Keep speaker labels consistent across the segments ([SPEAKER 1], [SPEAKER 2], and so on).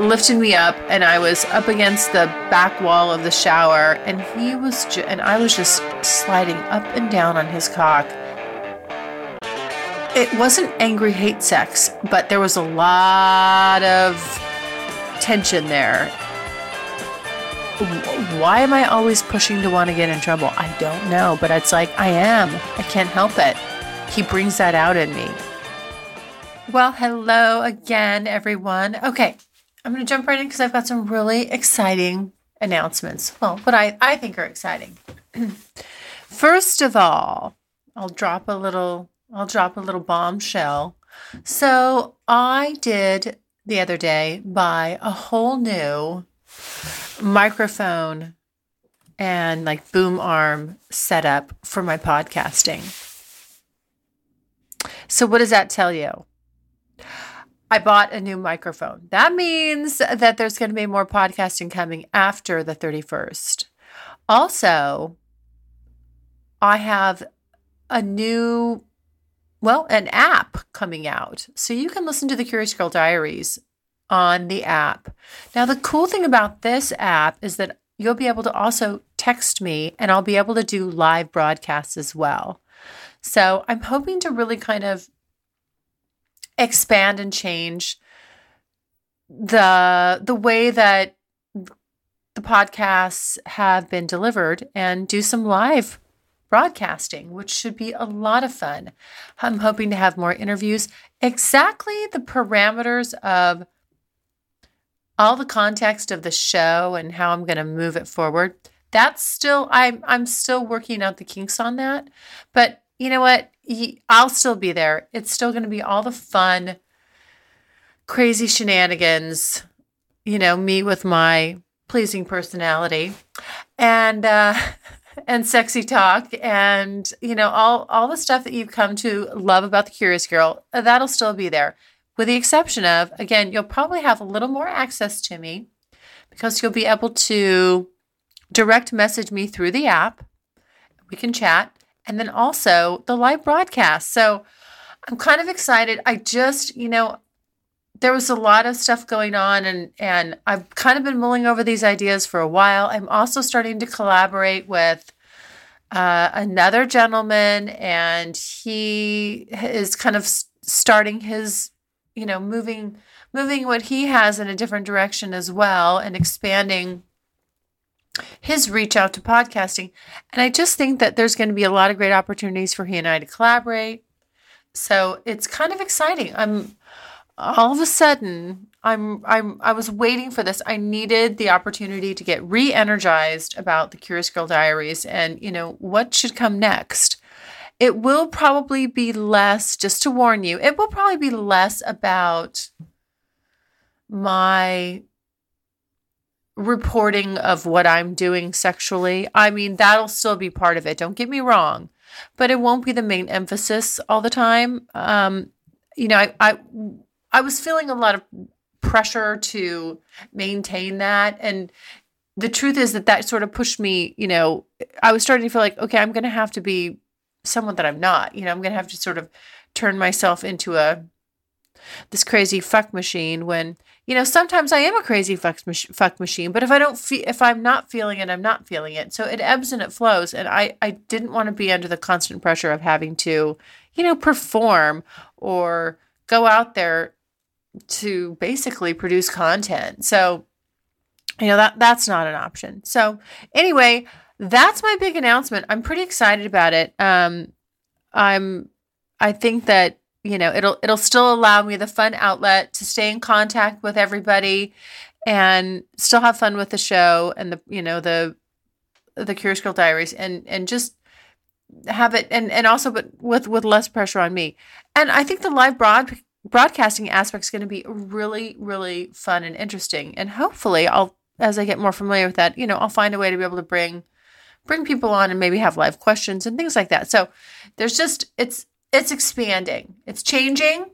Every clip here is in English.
[SPEAKER 1] lifted me up and I was up against the back wall of the shower and he was ju- and I was just sliding up and down on his cock. It wasn't angry hate sex, but there was a lot of tension there. Why am I always pushing to want to get in trouble? I don't know, but it's like I am. I can't help it. He brings that out in me. Well, hello again, everyone. Okay, I'm going to jump right in because I've got some really exciting announcements. Well, what I, I think are exciting. First of all, I'll drop a little I'll drop a little bombshell. So, I did the other day buy a whole new microphone and like boom arm setup for my podcasting. So, what does that tell you? I bought a new microphone. That means that there's going to be more podcasting coming after the 31st. Also, I have a new, well, an app coming out. So you can listen to the Curious Girl Diaries on the app. Now, the cool thing about this app is that you'll be able to also text me and I'll be able to do live broadcasts as well. So I'm hoping to really kind of expand and change the the way that the podcasts have been delivered and do some live broadcasting, which should be a lot of fun. I'm hoping to have more interviews. Exactly the parameters of all the context of the show and how I'm going to move it forward. That's still I'm I'm still working out the kinks on that. But you know what? I'll still be there. It's still going to be all the fun, crazy shenanigans, you know, me with my pleasing personality and, uh, and sexy talk and you know all all the stuff that you've come to love about the curious girl that'll still be there. With the exception of again you'll probably have a little more access to me because you'll be able to direct message me through the app. We can chat and then also the live broadcast. So I'm kind of excited. I just, you know, there was a lot of stuff going on and and I've kind of been mulling over these ideas for a while. I'm also starting to collaborate with uh, another gentleman and he is kind of starting his, you know, moving moving what he has in a different direction as well and expanding his reach out to podcasting. And I just think that there's going to be a lot of great opportunities for he and I to collaborate. So it's kind of exciting. I'm all of a sudden I'm I'm I was waiting for this. I needed the opportunity to get re-energized about the Curious Girl Diaries and you know what should come next. It will probably be less just to warn you. It will probably be less about my reporting of what I'm doing sexually. I mean, that'll still be part of it. Don't get me wrong, but it won't be the main emphasis all the time. Um, you know, I, I I was feeling a lot of pressure to maintain that, and the truth is that that sort of pushed me. You know, I was starting to feel like, okay, I'm going to have to be someone that I'm not. You know, I'm going to have to sort of turn myself into a this crazy fuck machine when you know sometimes i am a crazy fuck, fuck machine but if i don't if i'm not feeling it i'm not feeling it. So it ebbs and it flows and i i didn't want to be under the constant pressure of having to you know perform or go out there to basically produce content. So you know that that's not an option. So anyway that's my big announcement. I'm pretty excited about it. Um i'm i think that you know it'll it'll still allow me the fun outlet to stay in contact with everybody and still have fun with the show and the you know the the curious girl diaries and and just have it and and also but with with less pressure on me and i think the live broad broadcasting aspect is going to be really really fun and interesting and hopefully i'll as I get more familiar with that, you know, I'll find a way to be able to bring bring people on and maybe have live questions and things like that. So there's just it's it's expanding. It's changing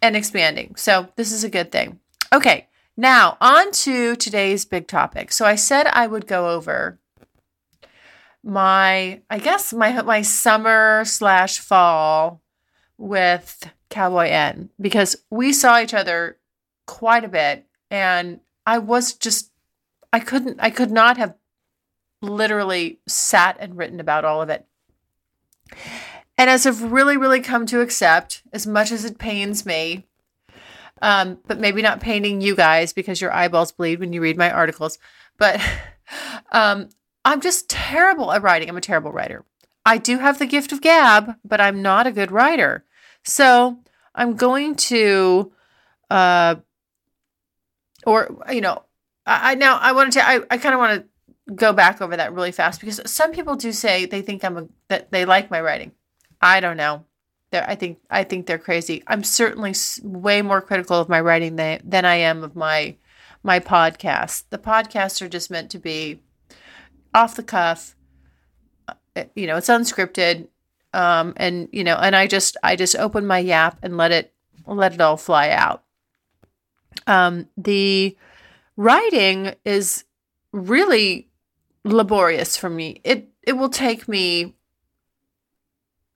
[SPEAKER 1] and expanding. So this is a good thing. Okay, now on to today's big topic. So I said I would go over my I guess my my summer slash fall with Cowboy N because we saw each other quite a bit and I was just I couldn't I could not have literally sat and written about all of it. And as I've really, really come to accept, as much as it pains me, um, but maybe not paining you guys because your eyeballs bleed when you read my articles, but um, I'm just terrible at writing. I'm a terrible writer. I do have the gift of gab, but I'm not a good writer. So I'm going to, uh, or you know, I, I now I want to. I I kind of want to go back over that really fast because some people do say they think I'm a that they like my writing. I don't know. They're, I think I think they're crazy. I'm certainly way more critical of my writing than, than I am of my my podcast. The podcasts are just meant to be off the cuff. Uh, you know, it's unscripted, um, and you know, and I just I just open my yap and let it let it all fly out. Um, the writing is really laborious for me. It it will take me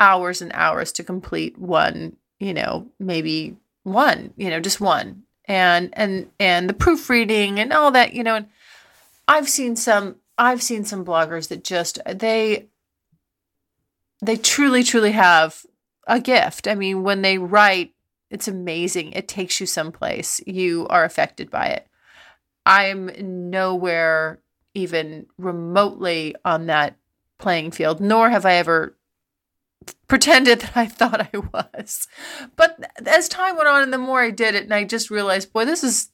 [SPEAKER 1] hours and hours to complete one, you know, maybe one, you know, just one. And and and the proofreading and all that, you know, and I've seen some I've seen some bloggers that just they they truly truly have a gift. I mean, when they write, it's amazing. It takes you someplace. You are affected by it. I'm nowhere even remotely on that playing field, nor have I ever pretended that I thought I was. But as time went on and the more I did it and I just realized, boy, this is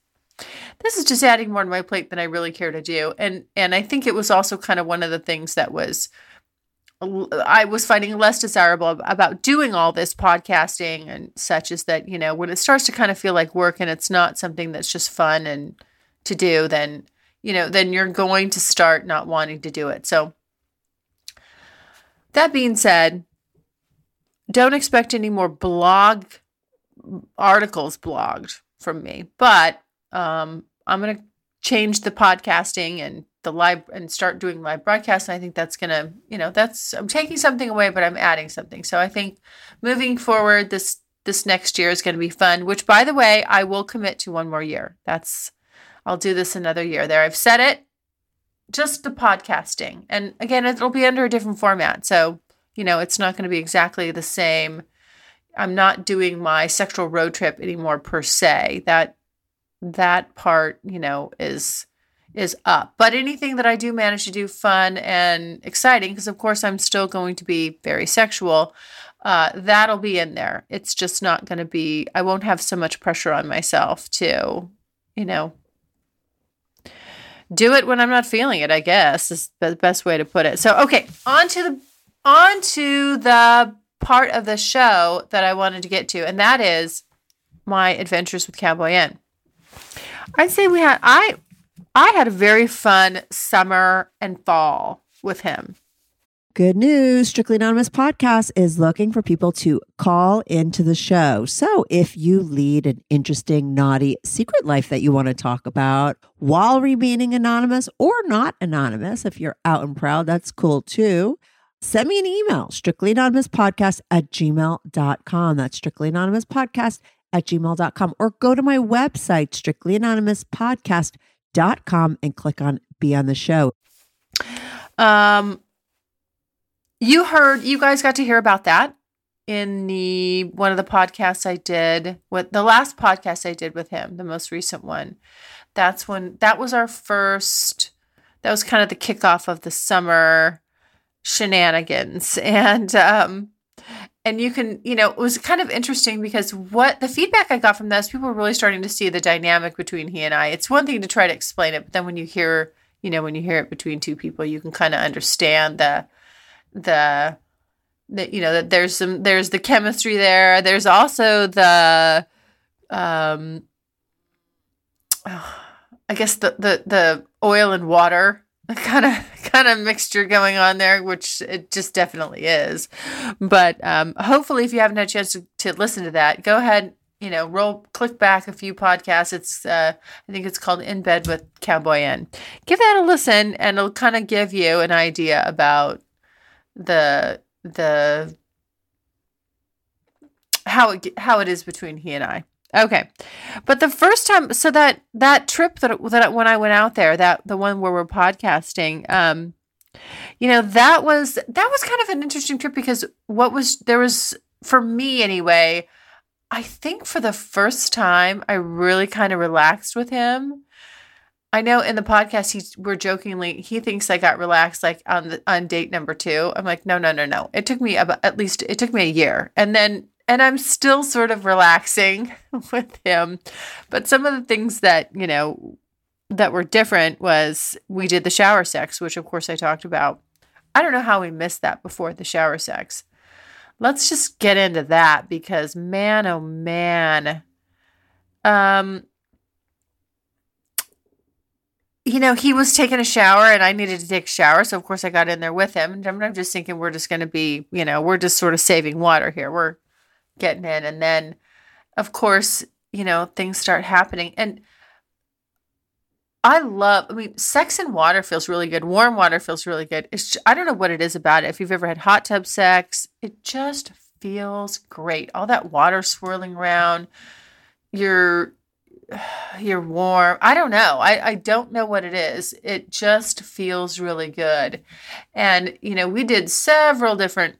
[SPEAKER 1] this is just adding more to my plate than I really care to do. And and I think it was also kind of one of the things that was I was finding less desirable about doing all this podcasting and such is that, you know, when it starts to kind of feel like work and it's not something that's just fun and to do, then, you know, then you're going to start not wanting to do it. So that being said, don't expect any more blog articles blogged from me, but um, I'm going to change the podcasting and the live and start doing live broadcasts. And I think that's going to, you know, that's, I'm taking something away, but I'm adding something. So I think moving forward, this, this next year is going to be fun, which by the way, I will commit to one more year. That's, I'll do this another year there. I've said it, just the podcasting. And again, it'll be under a different format. So you know, it's not going to be exactly the same. I'm not doing my sexual road trip anymore per se. That that part, you know, is is up. But anything that I do manage to do fun and exciting, because of course I'm still going to be very sexual, uh, that'll be in there. It's just not going to be. I won't have so much pressure on myself to, you know, do it when I'm not feeling it. I guess is the best way to put it. So okay, on to the on to the part of the show that I wanted to get to, and that is my adventures with Cowboy N. I'd say we had I I had a very fun summer and fall with him.
[SPEAKER 2] Good news. Strictly Anonymous Podcast is looking for people to call into the show. So if you lead an interesting, naughty secret life that you want to talk about while remaining anonymous or not anonymous, if you're out and proud, that's cool too send me an email, strictly anonymous podcast at gmail.com. That's strictly anonymous podcast at gmail.com. Or go to my website, strictly anonymous podcast.com and click on be on the show.
[SPEAKER 1] Um, you heard, you guys got to hear about that in the one of the podcasts I did with the last podcast I did with him, the most recent one. That's when that was our first, that was kind of the kickoff of the summer shenanigans. And um and you can you know it was kind of interesting because what the feedback i got from this people were really starting to see the dynamic between he and i. It's one thing to try to explain it but then when you hear you know when you hear it between two people you can kind of understand the the that you know that there's some there's the chemistry there. There's also the um oh, I guess the the the oil and water kind of kind of mixture going on there, which it just definitely is. But um, hopefully, if you haven't had a chance to, to listen to that, go ahead. You know, roll, click back a few podcasts. It's, uh, I think it's called In Bed with Cowboy N Give that a listen, and it'll kind of give you an idea about the the how it how it is between he and I. Okay. But the first time so that that trip that that when I went out there, that the one where we're podcasting, um you know, that was that was kind of an interesting trip because what was there was for me anyway, I think for the first time I really kind of relaxed with him. I know in the podcast he we're jokingly he thinks I got relaxed like on the on date number 2. I'm like no no no no. It took me about at least it took me a year. And then and I'm still sort of relaxing with him. But some of the things that, you know, that were different was we did the shower sex, which of course I talked about. I don't know how we missed that before the shower sex. Let's just get into that because man oh man. Um you know, he was taking a shower and I needed to take a shower. So, of course, I got in there with him. And I'm just thinking we're just going to be, you know, we're just sort of saving water here. We're getting in. And then, of course, you know, things start happening. And I love, I mean, sex in water feels really good. Warm water feels really good. It's, just, I don't know what it is about it. If you've ever had hot tub sex, it just feels great. All that water swirling around, you're, you're warm. I don't know. I, I don't know what it is. It just feels really good. And, you know, we did several different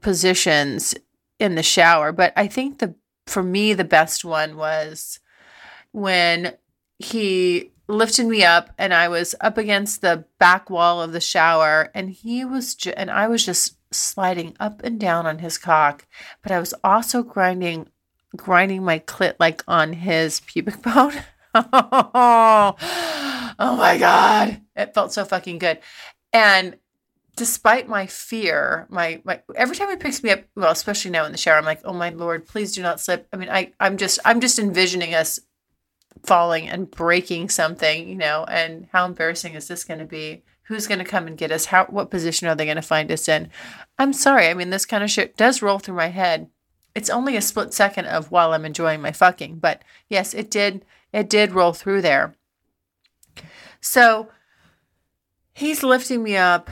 [SPEAKER 1] positions in the shower. But I think the for me the best one was when he lifted me up and I was up against the back wall of the shower and he was ju- and I was just sliding up and down on his cock, but I was also grinding grinding my clit like on his pubic bone. oh, oh my god. It felt so fucking good. And despite my fear, my, my every time he picks me up, well, especially now in the shower, I'm like, oh my lord, please do not slip. I mean, I I'm just I'm just envisioning us falling and breaking something, you know, and how embarrassing is this going to be? Who's going to come and get us? How what position are they going to find us in? I'm sorry. I mean, this kind of shit does roll through my head. It's only a split second of while I'm enjoying my fucking, but yes, it did it did roll through there. So he's lifting me up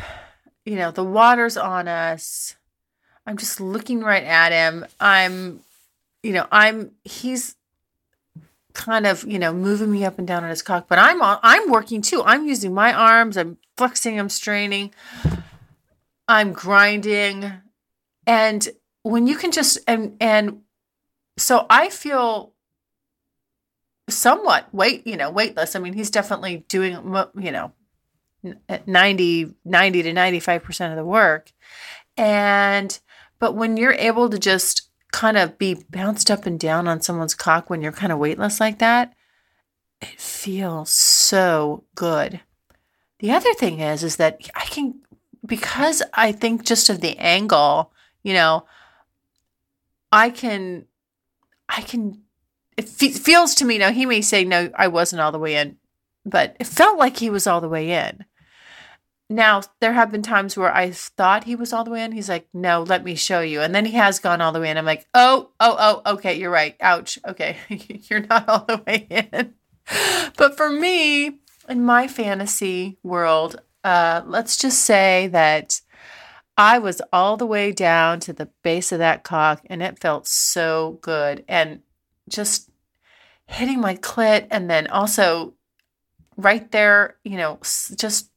[SPEAKER 1] you know, the water's on us. I'm just looking right at him. I'm, you know, I'm, he's kind of, you know, moving me up and down on his cock, but I'm, I'm working too. I'm using my arms. I'm flexing, I'm straining, I'm grinding. And when you can just, and, and so I feel somewhat weight, you know, weightless. I mean, he's definitely doing, you know, 90 90 to 95% of the work and but when you're able to just kind of be bounced up and down on someone's cock when you're kind of weightless like that it feels so good the other thing is is that i can because i think just of the angle you know i can i can it fe- feels to me now he may say no i wasn't all the way in but it felt like he was all the way in. Now, there have been times where I thought he was all the way in. He's like, no, let me show you. And then he has gone all the way in. I'm like, oh, oh, oh, okay, you're right. Ouch. Okay, you're not all the way in. But for me, in my fantasy world, uh, let's just say that I was all the way down to the base of that cock and it felt so good. And just hitting my clit and then also right there, you know, just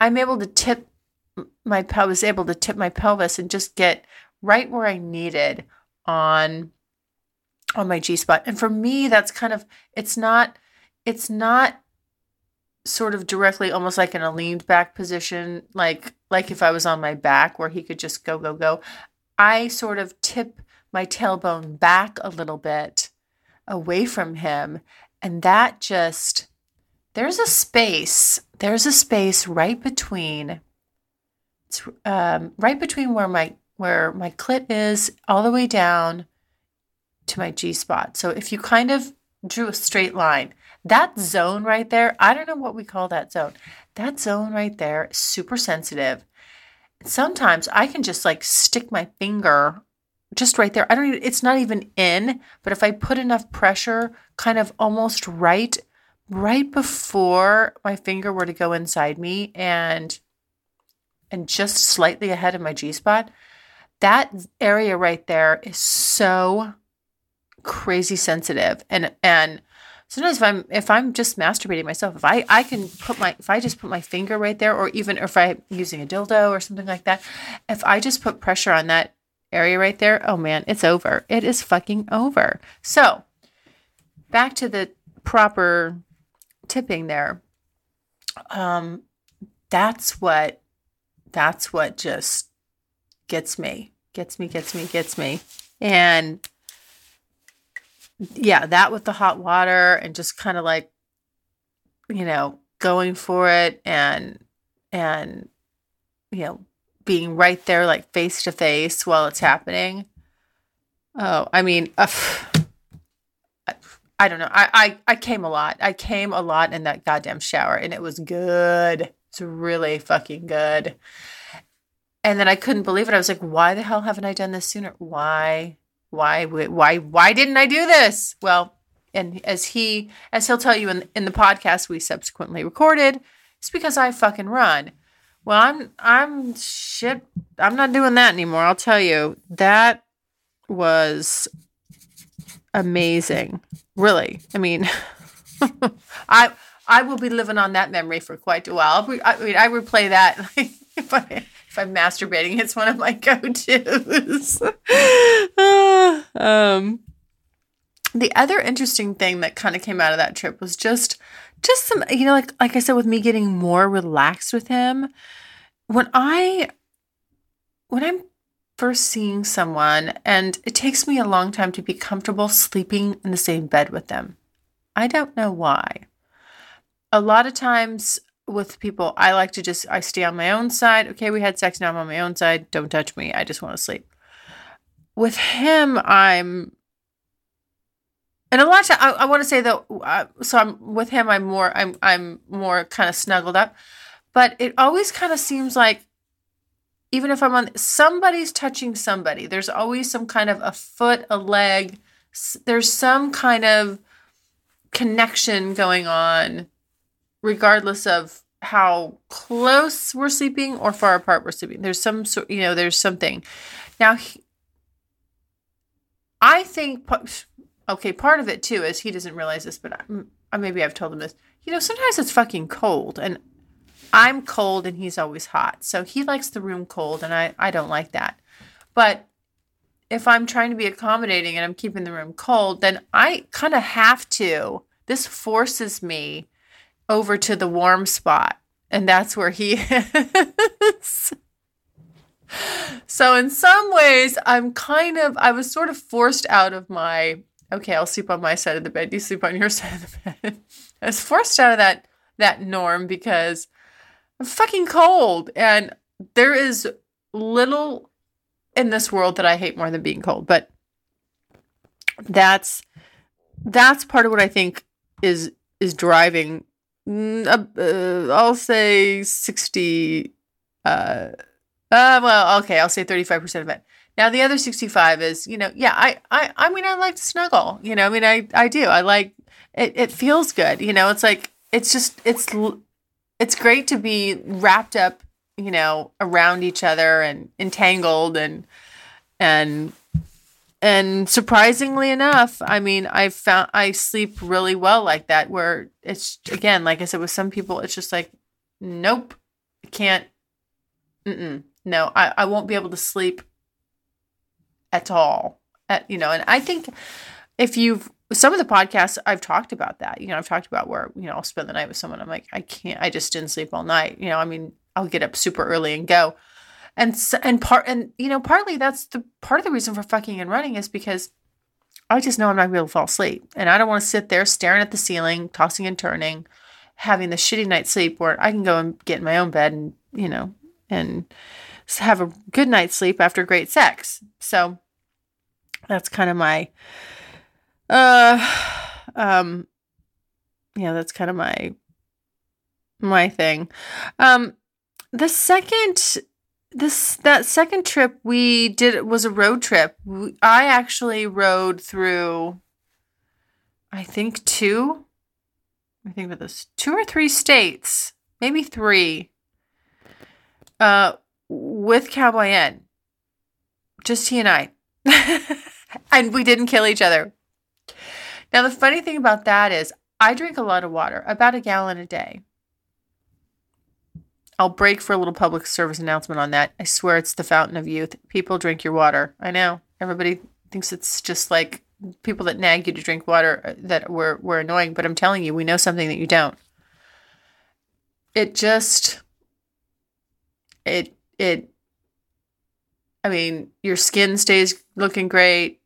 [SPEAKER 1] I'm able to tip my I was able to tip my pelvis and just get right where I needed on on my G spot. And for me, that's kind of it's not it's not sort of directly almost like in a leaned back position, like like if I was on my back where he could just go, go, go. I sort of tip my tailbone back a little bit away from him. And that just there's a space there's a space right between it's um, right between where my where my clit is all the way down to my G spot. So if you kind of drew a straight line. That zone right there, I don't know what we call that zone. That zone right there is super sensitive. Sometimes I can just like stick my finger just right there. I don't even, it's not even in, but if I put enough pressure kind of almost right right before my finger were to go inside me and and just slightly ahead of my G spot, that area right there is so crazy sensitive. And and sometimes if I'm if I'm just masturbating myself, if I I can put my if I just put my finger right there, or even if I'm using a dildo or something like that, if I just put pressure on that area right there, oh man, it's over. It is fucking over. So back to the proper tipping there. Um, that's what that's what just gets me, gets me, gets me, gets me. And yeah, that with the hot water and just kind of like, you know, going for it and, and, you know, being right there, like face to face while it's happening. Oh, I mean, uh, I don't know. I, I, I came a lot. I came a lot in that goddamn shower and it was good. It's really fucking good. And then I couldn't believe it. I was like, why the hell haven't I done this sooner? Why? Why why why didn't I do this? Well, and as he as he'll tell you in in the podcast we subsequently recorded, it's because I fucking run. Well, I'm I'm shit. I'm not doing that anymore. I'll tell you. That was amazing. Really. I mean, I I will be living on that memory for quite a while. I mean, I replay that if, I, if I'm masturbating. It's one of my go-tos. um, the other interesting thing that kind of came out of that trip was just just some you know like like I said with me getting more relaxed with him when I when I'm first seeing someone and it takes me a long time to be comfortable sleeping in the same bed with them. I don't know why a lot of times with people, I like to just I stay on my own side. Okay, we had sex now. I'm on my own side. Don't touch me. I just want to sleep. With him, I'm, and a lot of I, I want to say that. Uh, so I'm with him. I'm more. I'm I'm more kind of snuggled up, but it always kind of seems like, even if I'm on, somebody's touching somebody. There's always some kind of a foot, a leg. There's some kind of connection going on regardless of how close we're sleeping or far apart we're sleeping. There's some sort, you know, there's something. Now, he, I think, okay, part of it too is he doesn't realize this, but I, maybe I've told him this. You know, sometimes it's fucking cold and I'm cold and he's always hot. So he likes the room cold and I, I don't like that. But if I'm trying to be accommodating and I'm keeping the room cold, then I kind of have to. This forces me over to the warm spot. And that's where he is. so, in some ways, I'm kind of, I was sort of forced out of my, okay, I'll sleep on my side of the bed, you sleep on your side of the bed. I was forced out of that, that norm because I'm fucking cold. And there is little in this world that I hate more than being cold. But that's, that's part of what I think is, is driving Mm, uh, uh, I'll say 60. Uh, uh, well, okay, I'll say 35% of it. Now the other 65 is, you know, yeah, I, I, I mean, I like to snuggle, you know, I mean, I, I do. I like, it, it feels good. You know, it's like, it's just, it's, it's great to be wrapped up, you know, around each other and entangled and, and and surprisingly enough i mean i found i sleep really well like that where it's again like i said with some people it's just like nope can't mm-mm, no I, I won't be able to sleep at all. At, you know and i think if you've some of the podcasts i've talked about that. You know i've talked about where you know i'll spend the night with someone. I'm like i can't i just didn't sleep all night. You know i mean i'll get up super early and go. And and part and you know partly that's the part of the reason for fucking and running is because I just know I'm not gonna be able to fall asleep, and I don't want to sit there staring at the ceiling, tossing and turning, having the shitty night's sleep where I can go and get in my own bed and you know and have a good night's sleep after great sex. So that's kind of my uh um, yeah, that's kind of my my thing. Um, the second this that second trip we did was a road trip. I actually rode through I think two I think about this two or three states, maybe three. Uh with Cowboy N. Just he and I. and we didn't kill each other. Now the funny thing about that is I drink a lot of water, about a gallon a day. I'll break for a little public service announcement on that. I swear it's the fountain of youth. People drink your water. I know. Everybody thinks it's just like people that nag you to drink water uh, that were, were annoying, but I'm telling you, we know something that you don't. It just it it I mean, your skin stays looking great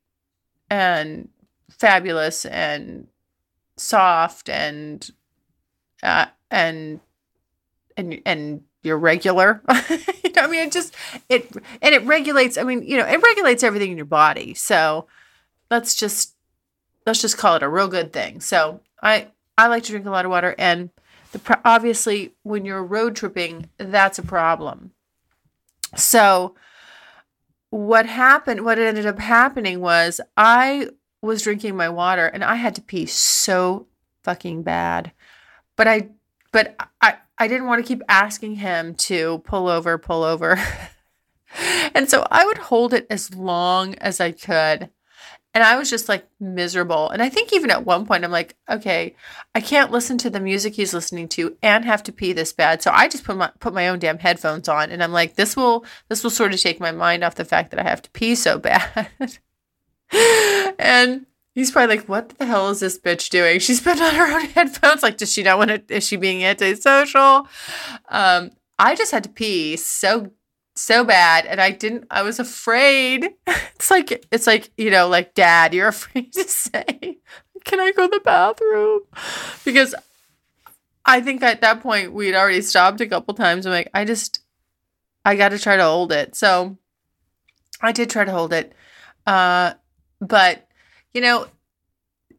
[SPEAKER 1] and fabulous and soft and uh, and and and you're regular. you know, I mean, it just it and it regulates. I mean, you know, it regulates everything in your body. So let's just let's just call it a real good thing. So I I like to drink a lot of water, and the obviously when you're road tripping, that's a problem. So what happened? What ended up happening was I was drinking my water, and I had to pee so fucking bad, but I but I I didn't want to keep asking him to pull over, pull over. and so I would hold it as long as I could. And I was just like miserable. And I think even at one point, I'm like, okay, I can't listen to the music he's listening to and have to pee this bad. So I just put my put my own damn headphones on, and I'm like, this will this will sort of take my mind off the fact that I have to pee so bad. and He's probably like, what the hell is this bitch doing? She's putting on her own headphones. Like, does she not want to? Is she being antisocial? Um, I just had to pee so so bad, and I didn't. I was afraid. It's like it's like you know, like dad, you're afraid to say, "Can I go to the bathroom?" Because I think at that point we'd already stopped a couple times. I'm like, I just, I got to try to hold it. So I did try to hold it, uh, but you know,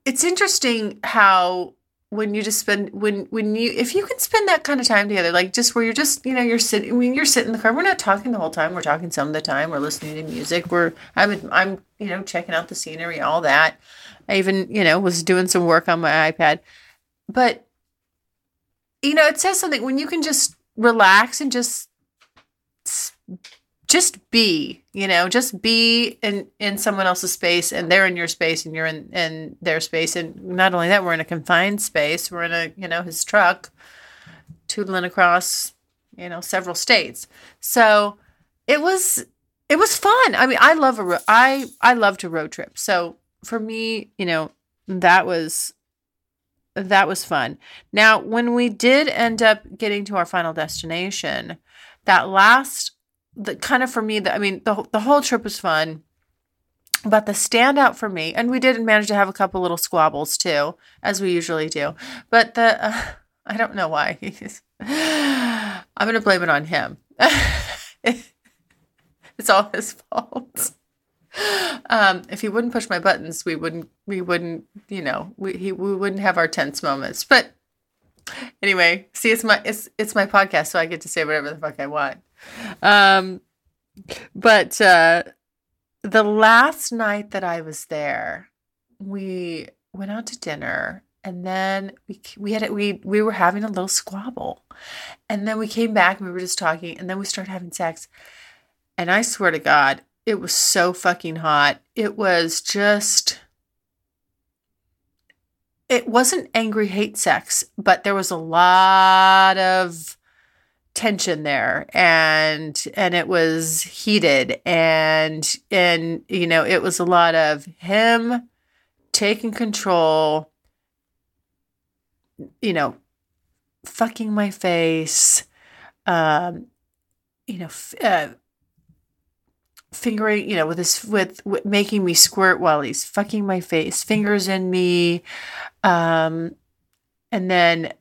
[SPEAKER 1] it's interesting how when you just spend when when you if you can spend that kind of time together like just where you're just you know you're sitting when you're sitting in the car we're not talking the whole time we're talking some of the time we're listening to music we're i'm i'm you know checking out the scenery all that. I even you know was doing some work on my ipad. But you know it says something when you can just relax and just just be, you know, just be in in someone else's space and they're in your space and you're in in their space and not only that we're in a confined space, we're in a, you know, his truck tootling across, you know, several states. So, it was it was fun. I mean, I love a ro- I I love to road trip. So, for me, you know, that was that was fun. Now, when we did end up getting to our final destination, that last the kind of for me that I mean the the whole trip was fun. But the standout for me, and we did manage to have a couple little squabbles too, as we usually do. But the uh, I don't know why. I'm going to blame it on him. it's all his fault. Um, if he wouldn't push my buttons, we wouldn't we wouldn't you know we he, we wouldn't have our tense moments. But anyway, see, it's my it's it's my podcast, so I get to say whatever the fuck I want. Um, but uh, the last night that I was there, we went out to dinner and then we we had we we were having a little squabble, and then we came back and we were just talking, and then we started having sex, and I swear to God, it was so fucking hot. It was just. It wasn't angry hate sex, but there was a lot of tension there and and it was heated and and you know it was a lot of him taking control you know fucking my face um you know f- uh, fingering you know with his with, with making me squirt while he's fucking my face fingers in me um and then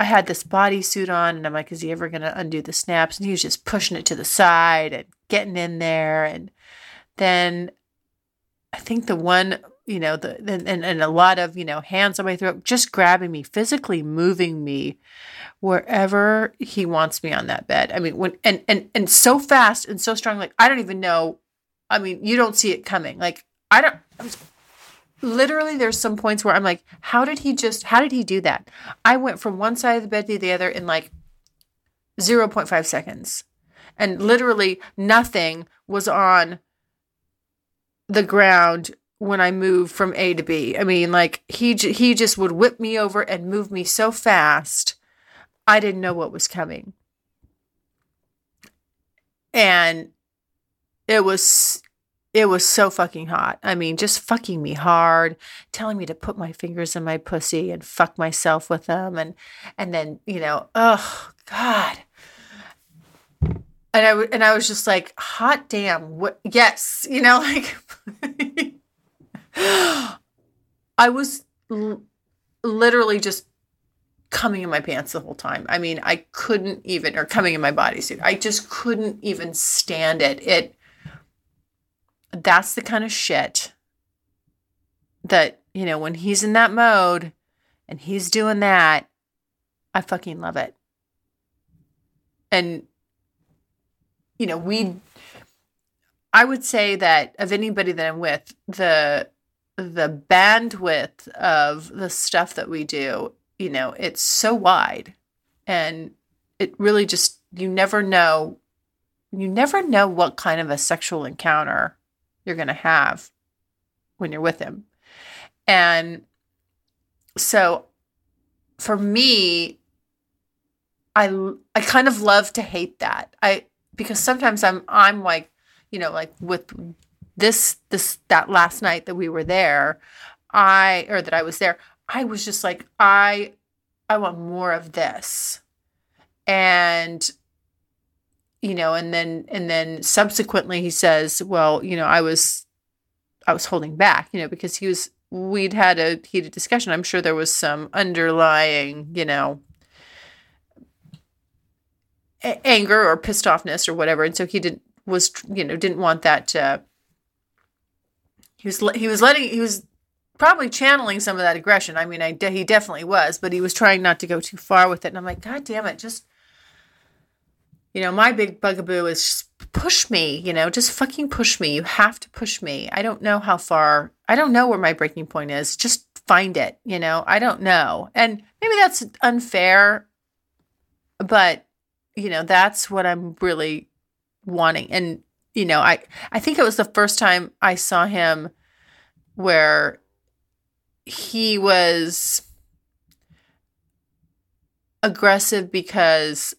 [SPEAKER 1] I had this bodysuit on, and I'm like, is he ever going to undo the snaps? And he was just pushing it to the side and getting in there. And then I think the one you know, the and, and a lot of, you know, hands on my throat, just grabbing me, physically moving me wherever he wants me on that bed. I mean, when and and and so fast and so strong, like I don't even know. I mean, you don't see it coming. Like I don't. I'm, literally, there's some points where I'm like, how did he just? How did he do that? I went from one side of the bed to the other in like 0.5 seconds, and literally nothing was on the ground when I moved from A to B. I mean, like he he just would whip me over and move me so fast I didn't know what was coming. And it was it was so fucking hot. I mean, just fucking me hard, telling me to put my fingers in my pussy and fuck myself with them and and then, you know, oh god. And I and I was just like, hot damn, what yes, you know, like I was l- literally just coming in my pants the whole time. I mean, I couldn't even, or coming in my bodysuit. I just couldn't even stand it. It, that's the kind of shit that, you know, when he's in that mode and he's doing that, I fucking love it. And, you know, we, I would say that of anybody that I'm with, the, the bandwidth of the stuff that we do you know, it's so wide and it really just, you never know, you never know what kind of a sexual encounter you're going to have when you're with him. And so for me, I, I kind of love to hate that. I, because sometimes I'm, I'm like, you know, like with this, this, that last night that we were there, I, or that I was there, I was just like, I I want more of this. And you know, and then and then subsequently he says, well, you know, I was I was holding back, you know, because he was we'd had a heated discussion. I'm sure there was some underlying, you know, a- anger or pissed offness or whatever, and so he didn't was you know didn't want that to. He was he was letting he was probably channeling some of that aggression. I mean, I de- he definitely was, but he was trying not to go too far with it. And I'm like, God damn it, just you know, my big bugaboo is push me, you know, just fucking push me. You have to push me. I don't know how far. I don't know where my breaking point is. Just find it, you know. I don't know. And maybe that's unfair, but you know, that's what I'm really wanting. And you know, I I think it was the first time I saw him where he was aggressive because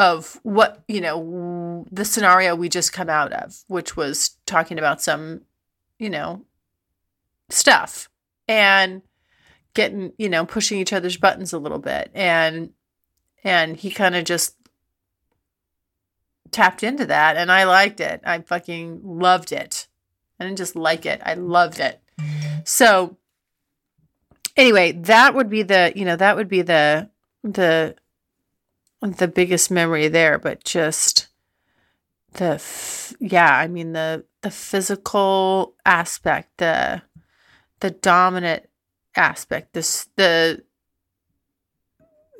[SPEAKER 1] of what you know the scenario we just come out of which was talking about some you know stuff and getting you know pushing each other's buttons a little bit and and he kind of just tapped into that and I liked it. I fucking loved it. I didn't just like it. I loved it. So anyway, that would be the, you know, that would be the the the biggest memory there, but just the f- yeah, I mean the the physical aspect, the the dominant aspect, this the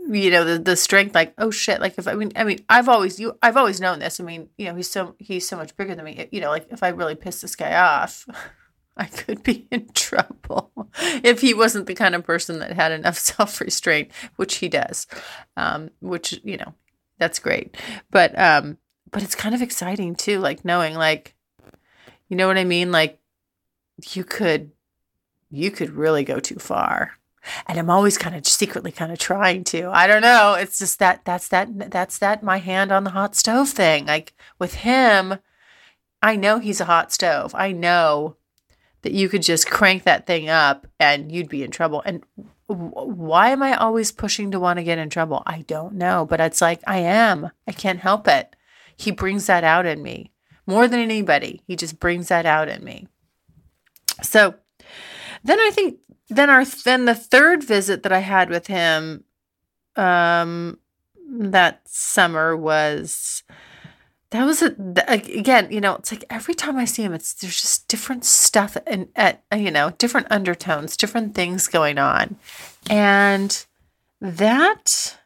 [SPEAKER 1] you know the the strength like oh shit like if i mean i mean i've always you i've always known this. I mean you know he's so he's so much bigger than me. You know like if i really piss this guy off I could be in trouble if he wasn't the kind of person that had enough self restraint, which he does. Um, which you know, that's great. But um, but it's kind of exciting too, like knowing, like, you know what I mean? Like, you could, you could really go too far. And I'm always kind of secretly kind of trying to. I don't know. It's just that that's that that's that my hand on the hot stove thing. Like with him, I know he's a hot stove. I know that you could just crank that thing up and you'd be in trouble. And why am I always pushing to want to get in trouble? I don't know, but it's like I am. I can't help it. He brings that out in me more than anybody. He just brings that out in me. So then I think then our then the third visit that I had with him um that summer was that was a again, you know, it's like every time I see him, it's there's just different stuff and at you know different undertones, different things going on, and that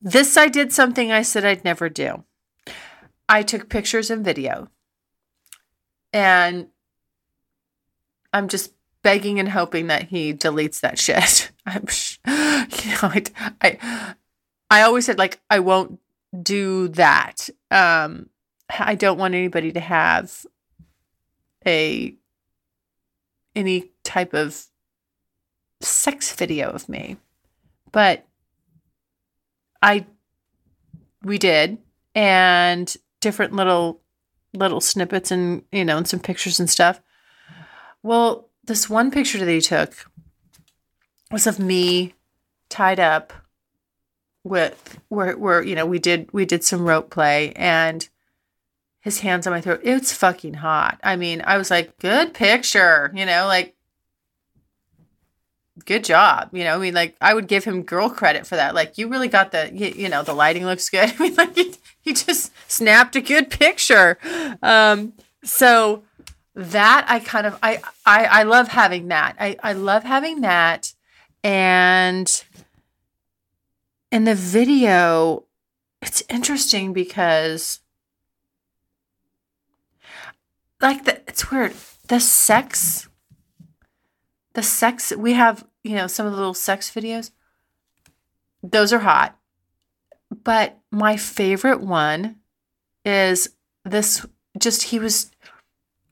[SPEAKER 1] this I did something I said I'd never do. I took pictures and video, and I'm just begging and hoping that he deletes that shit. I'm, you know, I, I, I always said like I won't do that. Um, I don't want anybody to have a any type of sex video of me. But I we did and different little little snippets and you know and some pictures and stuff. Well, this one picture that he took was of me tied up with where where you know we did we did some rope play and his hands on my throat. It's fucking hot. I mean, I was like, good picture, you know, like good job. You know, I mean, like I would give him girl credit for that. Like you really got the, you, you know, the lighting looks good. I mean, like he, just snapped a good picture. Um, so that I kind of, I, I, I love having that. I, I love having that. And in the video, it's interesting because like the it's weird. The sex the sex we have, you know, some of the little sex videos. Those are hot. But my favorite one is this just he was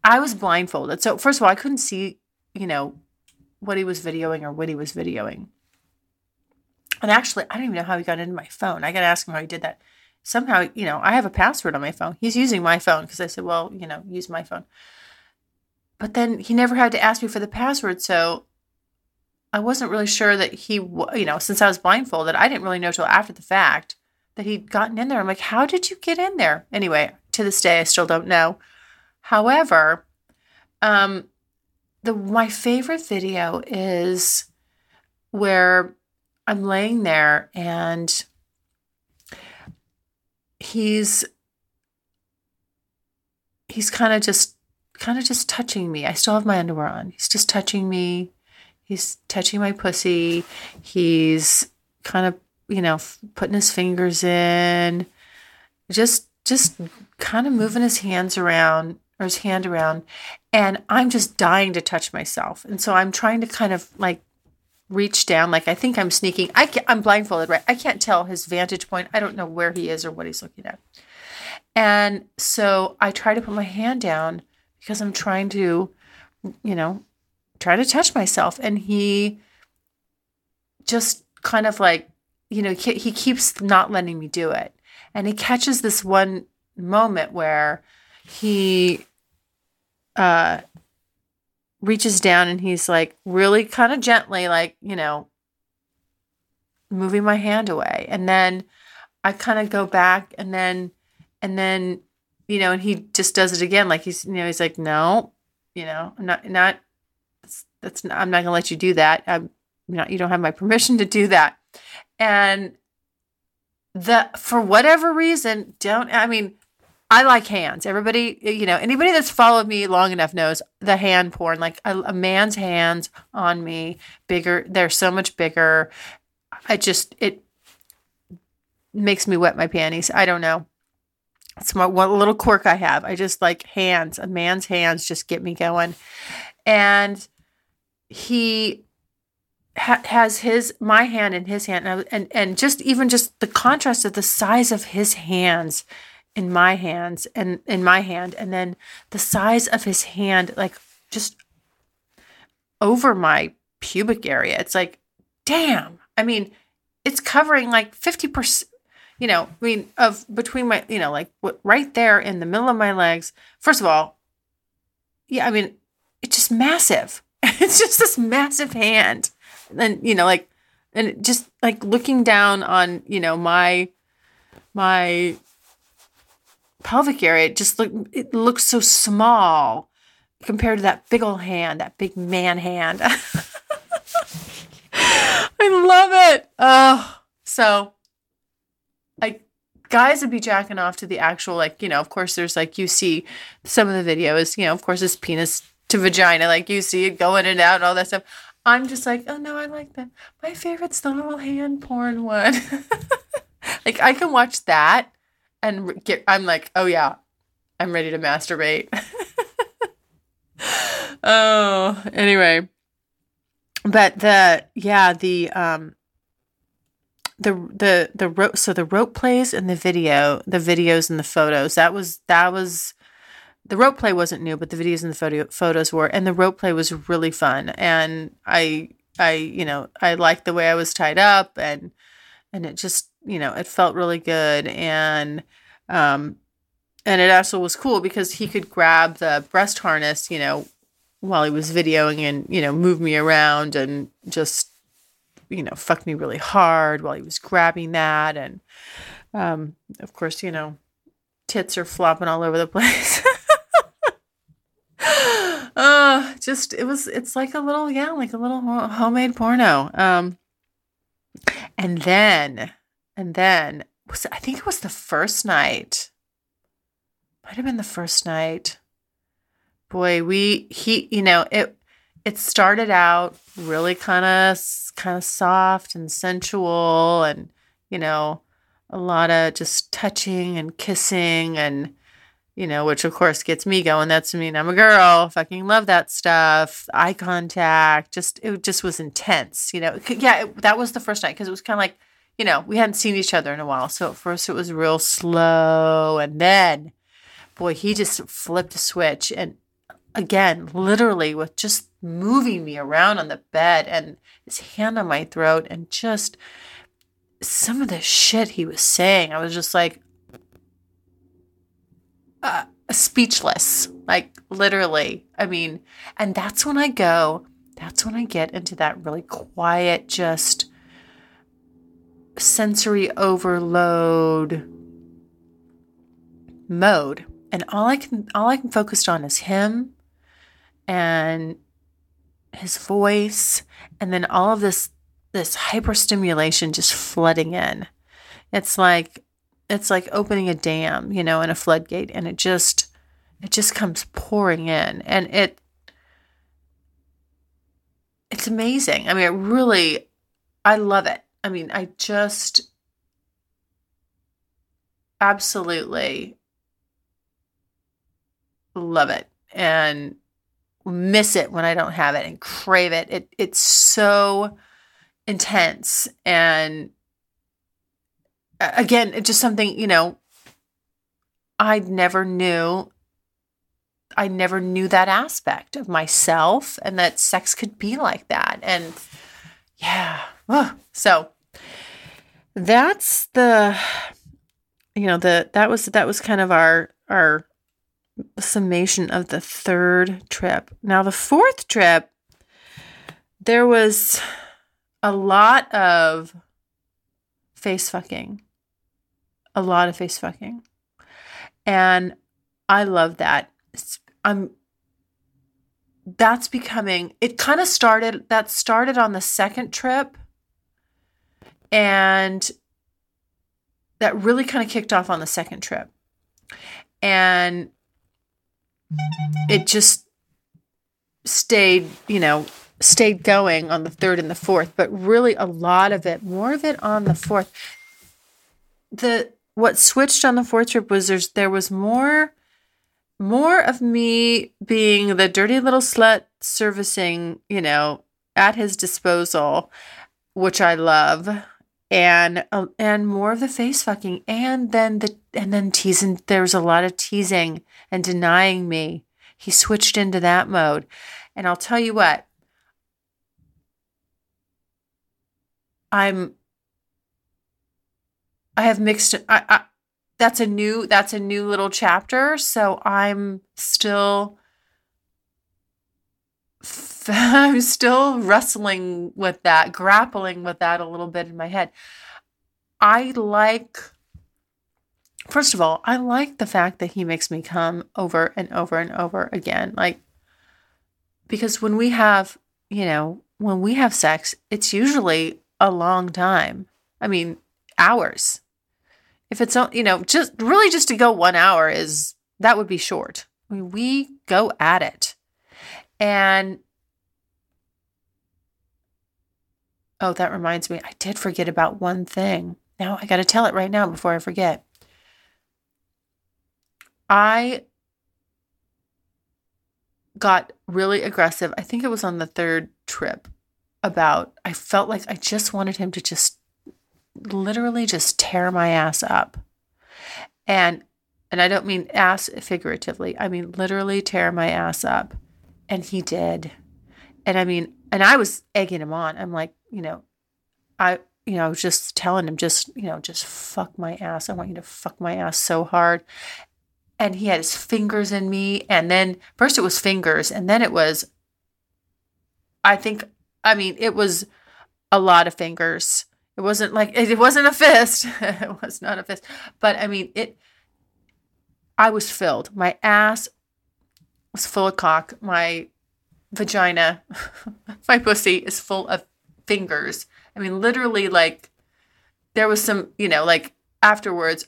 [SPEAKER 1] I was blindfolded. So first of all, I couldn't see, you know, what he was videoing or what he was videoing. And actually, I don't even know how he got into my phone. I got to ask him how he did that. Somehow, you know, I have a password on my phone. He's using my phone because I said, well, you know, use my phone. But then he never had to ask me for the password. So I wasn't really sure that he, you know, since I was blindfolded, I didn't really know till after the fact that he'd gotten in there. I'm like, how did you get in there? Anyway, to this day, I still don't know. However, um, the my favorite video is where I'm laying there and he's he's kind of just kind of just touching me. I still have my underwear on. He's just touching me. He's touching my pussy. He's kind of, you know, putting his fingers in. Just just kind of moving his hands around or his hand around and I'm just dying to touch myself. And so I'm trying to kind of like reach down like I think I'm sneaking. I can, i'm blindfolded, right? I can't tell his vantage point. I don't know where he is or what he's looking at. And so I try to put my hand down because I'm trying to, you know, try to touch myself. And he just kind of like, you know, he keeps not letting me do it. And he catches this one moment where he uh reaches down and he's like really kind of gently like you know moving my hand away. And then i kind of go back and then and then you know and he just does it again. Like he's you know he's like no you know i'm not not that's, that's not, i'm not gonna let you do that. I'm not you don't have my permission to do that. And the for whatever reason don't i mean I like hands. Everybody, you know, anybody that's followed me long enough knows the hand porn. Like a, a, man's hands on me, bigger. They're so much bigger. I just it makes me wet my panties. I don't know. It's my one little quirk I have. I just like hands. A man's hands just get me going, and he ha- has his my hand in his hand, and, and and just even just the contrast of the size of his hands in my hands and in my hand and then the size of his hand like just over my pubic area. It's like damn. I mean it's covering like 50% you know i mean of between my you know like right there in the middle of my legs. First of all yeah i mean it's just massive. It's just this massive hand. And you know like and just like looking down on you know my my pelvic area it just look it looks so small compared to that big old hand, that big man hand. I love it. Oh, so like guys would be jacking off to the actual like you know of course there's like you see some of the videos you know of course it's penis to vagina like you see it going in and out and all that stuff i'm just like oh no i like that my favorite's the little hand porn one like i can watch that and get i'm like oh yeah i'm ready to masturbate. Oh anyway. But the yeah the um the the the rope so the rope plays and the video the videos and the photos that was that was the rope play wasn't new but the videos and the photo photos were and the rope play was really fun. And i i you know i liked the way i was tied up and and it just you know it felt really good and um and it also was cool because he could grab the breast harness you know while he was videoing and you know move me around and just you know, fuck me really hard while he was grabbing that. And um, of course, you know, tits are flopping all over the place. uh, just, it was, it's like a little, yeah, like a little homemade porno. Um, and then, and then, was I think it was the first night. Might have been the first night. Boy, we, he, you know, it, it started out really kind of kind of soft and sensual and you know a lot of just touching and kissing and you know which of course gets me going. That's I mean I'm a girl. Fucking love that stuff. Eye contact. Just it just was intense you know. Yeah it, that was the first night because it was kind of like you know we hadn't seen each other in a while. So at first it was real slow and then boy he just flipped a switch and again, literally with just moving me around on the bed and his hand on my throat and just some of the shit he was saying. I was just like uh, speechless, like literally. I mean, and that's when I go, that's when I get into that really quiet, just sensory overload mode. And all I can all I can focus on is him and his voice and then all of this this hyperstimulation just flooding in. It's like it's like opening a dam you know and a floodgate and it just it just comes pouring in and it it's amazing i mean it really i love it i mean i just absolutely love it and miss it when I don't have it and crave it. It it's so intense and again, just something, you know, I never knew I never knew that aspect of myself and that sex could be like that. And yeah. So that's the you know, the that was that was kind of our our summation of the third trip. Now, the fourth trip, there was a lot of face fucking, a lot of face fucking. And I love that. I'm that's becoming it kind of started that started on the second trip and that really kind of kicked off on the second trip and it just stayed, you know, stayed going on the third and the fourth, but really a lot of it, more of it on the fourth. The what switched on the fourth trip was there's there was more more of me being the dirty little slut servicing, you know, at his disposal, which I love, and uh, and more of the face fucking, and then the and then teasing. There was a lot of teasing and denying me. He switched into that mode. And I'll tell you what, I'm I have mixed I, I that's a new that's a new little chapter, so I'm still I'm still wrestling with that, grappling with that a little bit in my head. I like First of all, I like the fact that he makes me come over and over and over again. Like, because when we have, you know, when we have sex, it's usually a long time. I mean, hours. If it's you know just really just to go one hour is that would be short. I mean, we go at it. And oh that reminds me i did forget about one thing. Now i got to tell it right now before i forget. I got really aggressive i think it was on the third trip about i felt like i just wanted him to just literally just tear my ass up. And and I don't mean ass figuratively. I mean literally tear my ass up. And he did. And I mean, and I was egging him on. I'm like, you know, I you know, I was just telling him just, you know, just fuck my ass. I want you to fuck my ass so hard. And he had his fingers in me. And then first it was fingers, and then it was I think I mean, it was a lot of fingers. It wasn't like it wasn't a fist. it was not a fist. But I mean, it I was filled. My ass was full of cock. My vagina, my pussy is full of fingers. I mean, literally like there was some, you know, like afterwards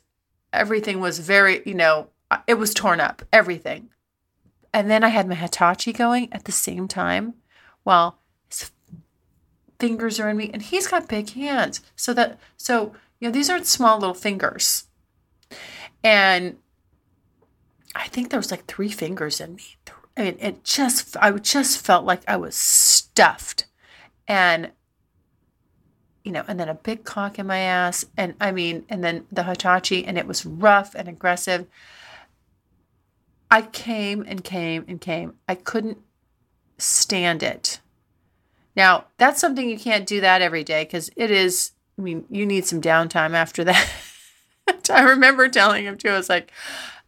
[SPEAKER 1] everything was very, you know, it was torn up, everything. And then I had my Hitachi going at the same time while fingers are in me and he's got big hands. So that so you know these aren't small little fingers. And i think there was like three fingers in me. I mean, it just i just felt like i was stuffed. And you know and then a big cock in my ass and i mean and then the hitachi and it was rough and aggressive. I came and came and came. I couldn't stand it now, that's something you can't do that every day because it is, I mean, you need some downtime after that. I remember telling him too, I was like,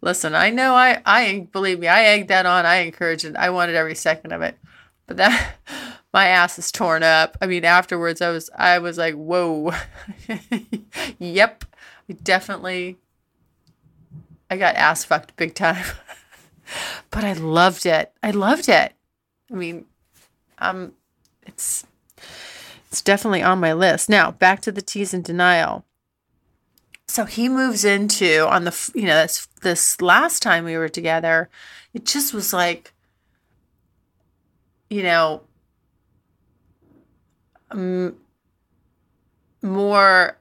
[SPEAKER 1] listen, I know I, I, believe me, I egged that on. I encouraged it. I wanted every second of it. But that, my ass is torn up. I mean, afterwards, I was, I was like, whoa. yep. Definitely, I got ass fucked big time. but I loved it. I loved it. I mean, um, it's it's definitely on my list. Now, back to the tease and denial. So he moves into on the you know this this last time we were together, it just was like you know more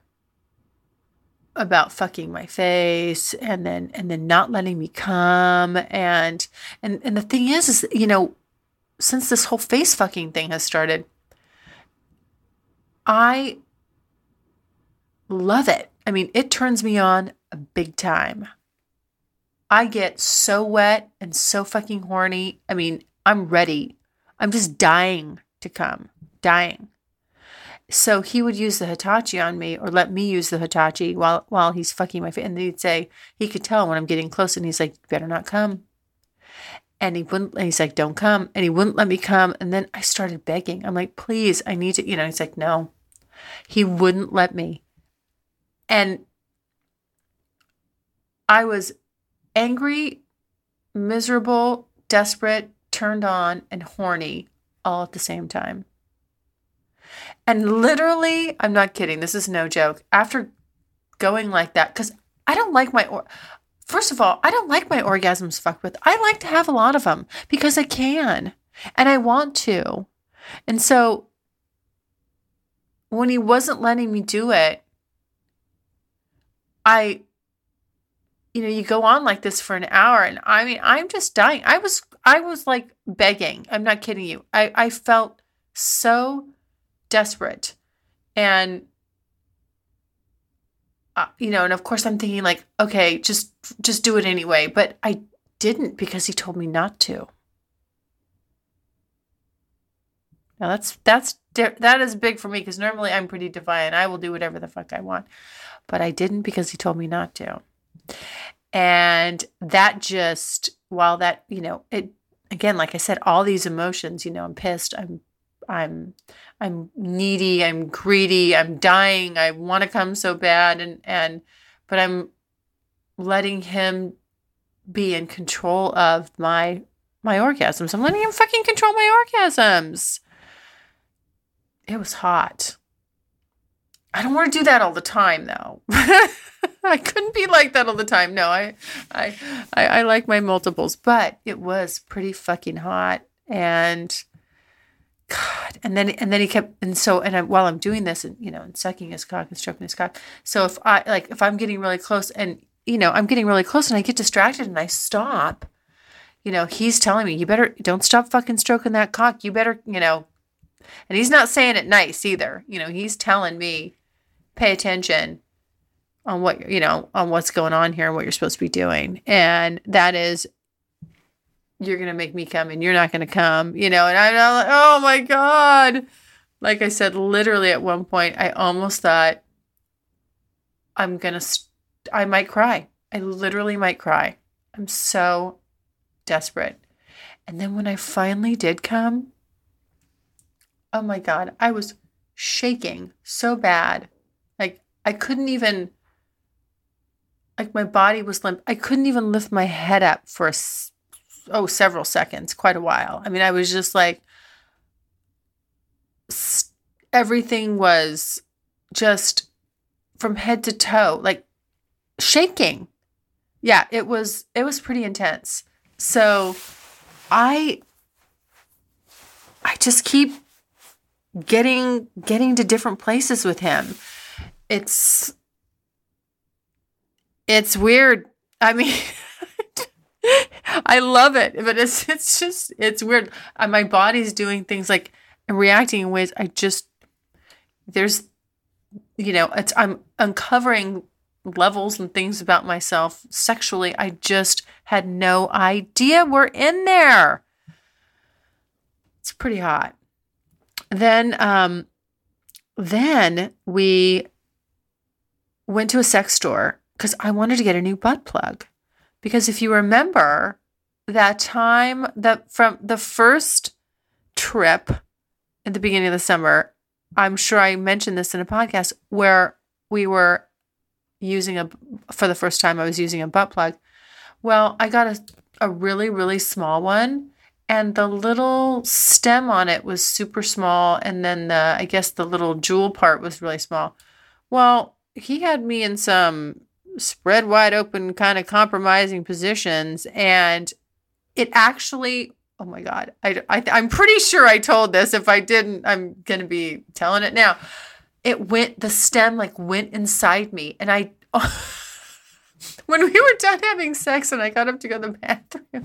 [SPEAKER 1] about fucking my face and then and then not letting me come and and and the thing is is you know since this whole face fucking thing has started, I love it. I mean, it turns me on a big time. I get so wet and so fucking horny. I mean, I'm ready. I'm just dying to come, dying. So he would use the Hitachi on me or let me use the Hitachi while while he's fucking my face. And he'd say, he could tell when I'm getting close and he's like, better not come and he wouldn't and he's like don't come. And he wouldn't let me come. And then i started begging. I'm like please i need to you know he's like no. He wouldn't let me. And i was angry miserable desperate turned on and horny all at the same time. And literally i'm not kidding. This is no joke. After going like that because i don't like my or First of all, I don't like my orgasms fucked with. I like to have a lot of them because I can and I want to. And so when he wasn't letting me do it, I, you know, you go on like this for an hour and I mean, I'm just dying. I was, I was like begging. I'm not kidding you. I, I felt so desperate. And uh, you know, and of course I'm thinking like, okay, just just do it anyway, but I didn't because he told me not to. Now that's that's that is big for me because normally I'm pretty defiant. I will do whatever the fuck I want, but I didn't because he told me not to. And that just while that you know it again, like I said, all these emotions. You know, I'm pissed. I'm I'm I'm needy, I'm greedy, I'm dying, I want to come so bad and and but I'm letting him be in control of my my orgasms. I'm letting him fucking control my orgasms. It was hot. I don't want to do that all the time though. I couldn't be like that all the time. No, I, I, I, I like my multiples, but it was pretty fucking hot. And God, and then and then he kept and so and I, while I'm doing this and you know and sucking his cock and stroking his cock. So if I like if I'm getting really close and you know I'm getting really close and I get distracted and I stop, you know he's telling me you better don't stop fucking stroking that cock. You better you know, and he's not saying it nice either. You know he's telling me pay attention on what you know on what's going on here and what you're supposed to be doing and that is you're gonna make me come and you're not gonna come you know and i'm like oh my god. Like i said literally at one point i almost thought i'm gonna st- i might cry. I literally might cry. I'm so desperate. And then when i finally did come oh my god i was shaking so bad. Like i couldn't even like my body was limp. I couldn't even lift my head up for a, oh several seconds, quite a while. I mean, I was just like everything was just from head to toe, like shaking. Yeah, it was it was pretty intense. So I I just keep getting getting to different places with him. It's it's weird. I mean, I love it, but it's it's just it's weird. Uh, my body's doing things like reacting in ways I just there's you know it's I'm uncovering levels and things about myself sexually I just had no idea were in there. It's pretty hot. Then um then we went to a sex store because I wanted to get a new butt plug. Because if you remember that time that from the first trip at the beginning of the summer, I'm sure I mentioned this in a podcast where we were using a for the first time I was using a butt plug. Well, I got a a really really small one and the little stem on it was super small and then the I guess the little jewel part was really small. Well, he had me in some spread wide open kind of compromising positions and it actually oh my god I, I i'm pretty sure i told this if i didn't i'm gonna be telling it now it went the stem like went inside me and i when we were done having sex and i got up to go to the bathroom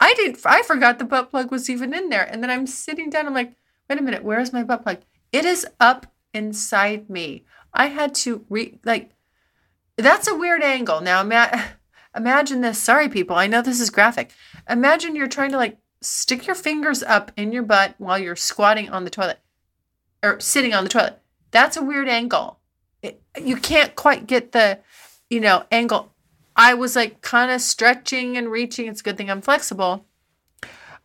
[SPEAKER 1] i didn't i forgot the butt plug was even in there and then i'm sitting down i'm like wait a minute where is my butt plug it is up inside me i had to re like that's a weird angle. Now, ima- imagine this. Sorry, people. I know this is graphic. Imagine you're trying to like stick your fingers up in your butt while you're squatting on the toilet or sitting on the toilet. That's a weird angle. It, you can't quite get the, you know, angle. I was like kind of stretching and reaching. It's a good thing I'm flexible.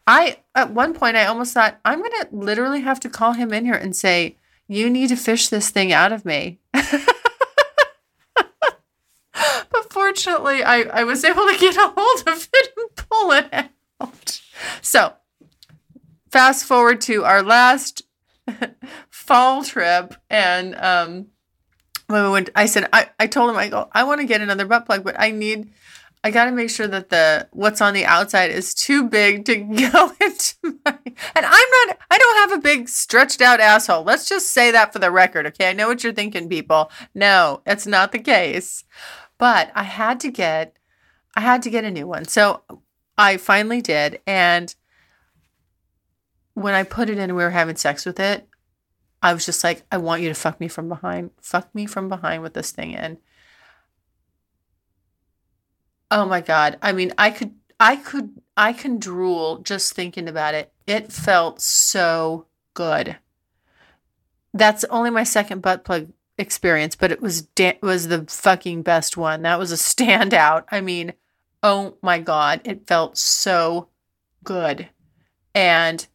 [SPEAKER 1] I, at one point, I almost thought, I'm going to literally have to call him in here and say, You need to fish this thing out of me. fortunately, I, I was able to get a hold of it and pull it out. So, fast forward to our last fall trip, and um, when we went, I said, I, I told him, I go, I want to get another butt plug, but I need, I got to make sure that the what's on the outside is too big to go into my. And I'm not. I don't have a big stretched out asshole. Let's just say that for the record, okay? I know what you're thinking, people. No, that's not the case. But I had to get I had to get a new one. So I finally did and when I put it in and we were having sex with it, I was just like, I want you to fuck me from behind. Fuck me from behind with this thing in. Oh my god. I mean, I could I could I can drool just thinking about it. It felt so good. That's only my second butt plug experience, but it was da- was the fucking best one. That was a standout. I mean, oh my god, it felt so good. And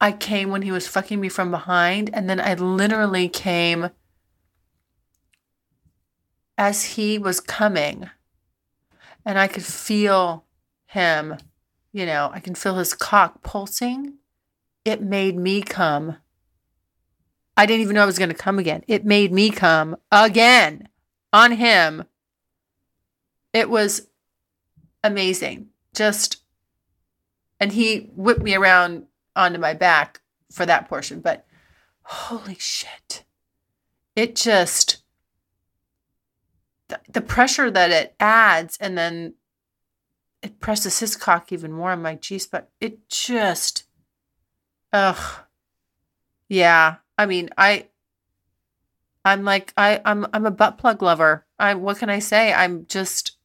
[SPEAKER 1] I came when he was fucking me from behind and then I literally came as he was coming. And I could feel him, you know, I can feel his cock pulsing. It made me come I didn't even know I was going to come again. It made me come again. on him. It was amazing. Just, and he whipped me around onto my back for that portion. But holy shit. It just, the, the pressure that it adds, and then it presses his cock even more on my G spot. It just, ugh. Yeah. I mean, I, I'm like, I, I'm, I'm a butt plug lover. I, what can I say? I'm just,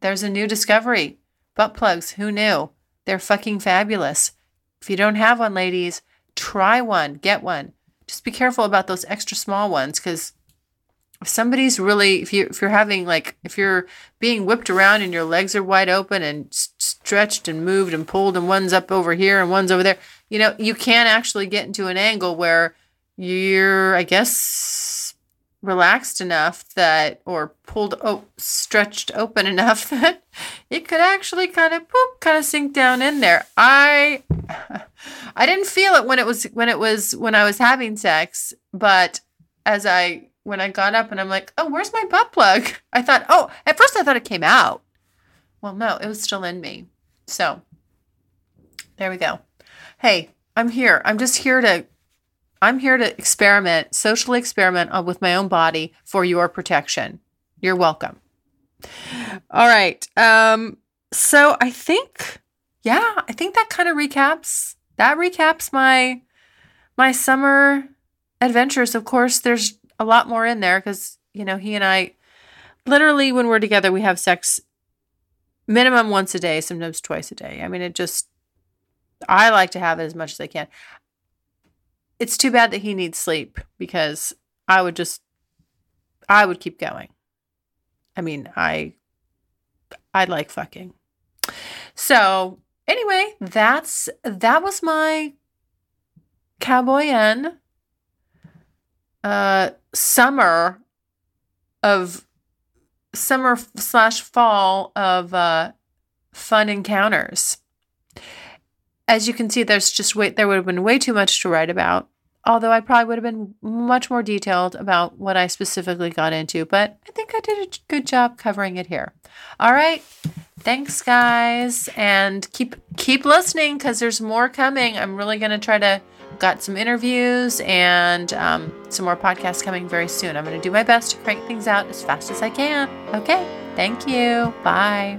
[SPEAKER 1] there's a new discovery. Butt plugs. Who knew? They're fucking fabulous. If you don't have one, ladies, try one, get one. Just be careful about those extra small ones because if somebody's really, if you if you're having like if you're being whipped around and your legs are wide open and stretched and moved and pulled and one's up over here and one's over there, you know, you can't actually get into an angle where you're, I guess, relaxed enough that or pulled oh stretched open enough that it could actually kind of poop kind of sink down in there. I i didn't feel it when it was when it was when i was having sex but as i when i got up and i'm like oh where's my butt plug? I thought oh at first i thought it came out. Well no it was still in me. So there we go hey i'm here i'm just here to I'm here to experiment, socially experiment uh, with my own body for your protection. You're welcome. All right. Um, so I think, yeah, I think that kind of recaps. That recaps my my summer adventures. Of course, there's a lot more in there because you know he and I, literally, when we're together, we have sex minimum once a day, sometimes twice a day. I mean, it just I like to have it as much as I can it's too bad that he needs sleep because I would just I would keep going. I mean, I I like fucking. So, anyway, that's that was my cowboy N uh summer of summer slash fall of uh fun encounters as you can see, there's just way there would have been way too much to write about. Although I probably would have been much more detailed about what I specifically got into, but I think I did a good job covering it here. All right, thanks guys, and keep keep listening because there's more coming. I'm really gonna try to got some interviews and um, some more podcasts coming very soon. I'm gonna do my best to crank things out as fast as I can. Okay, thank you. Bye.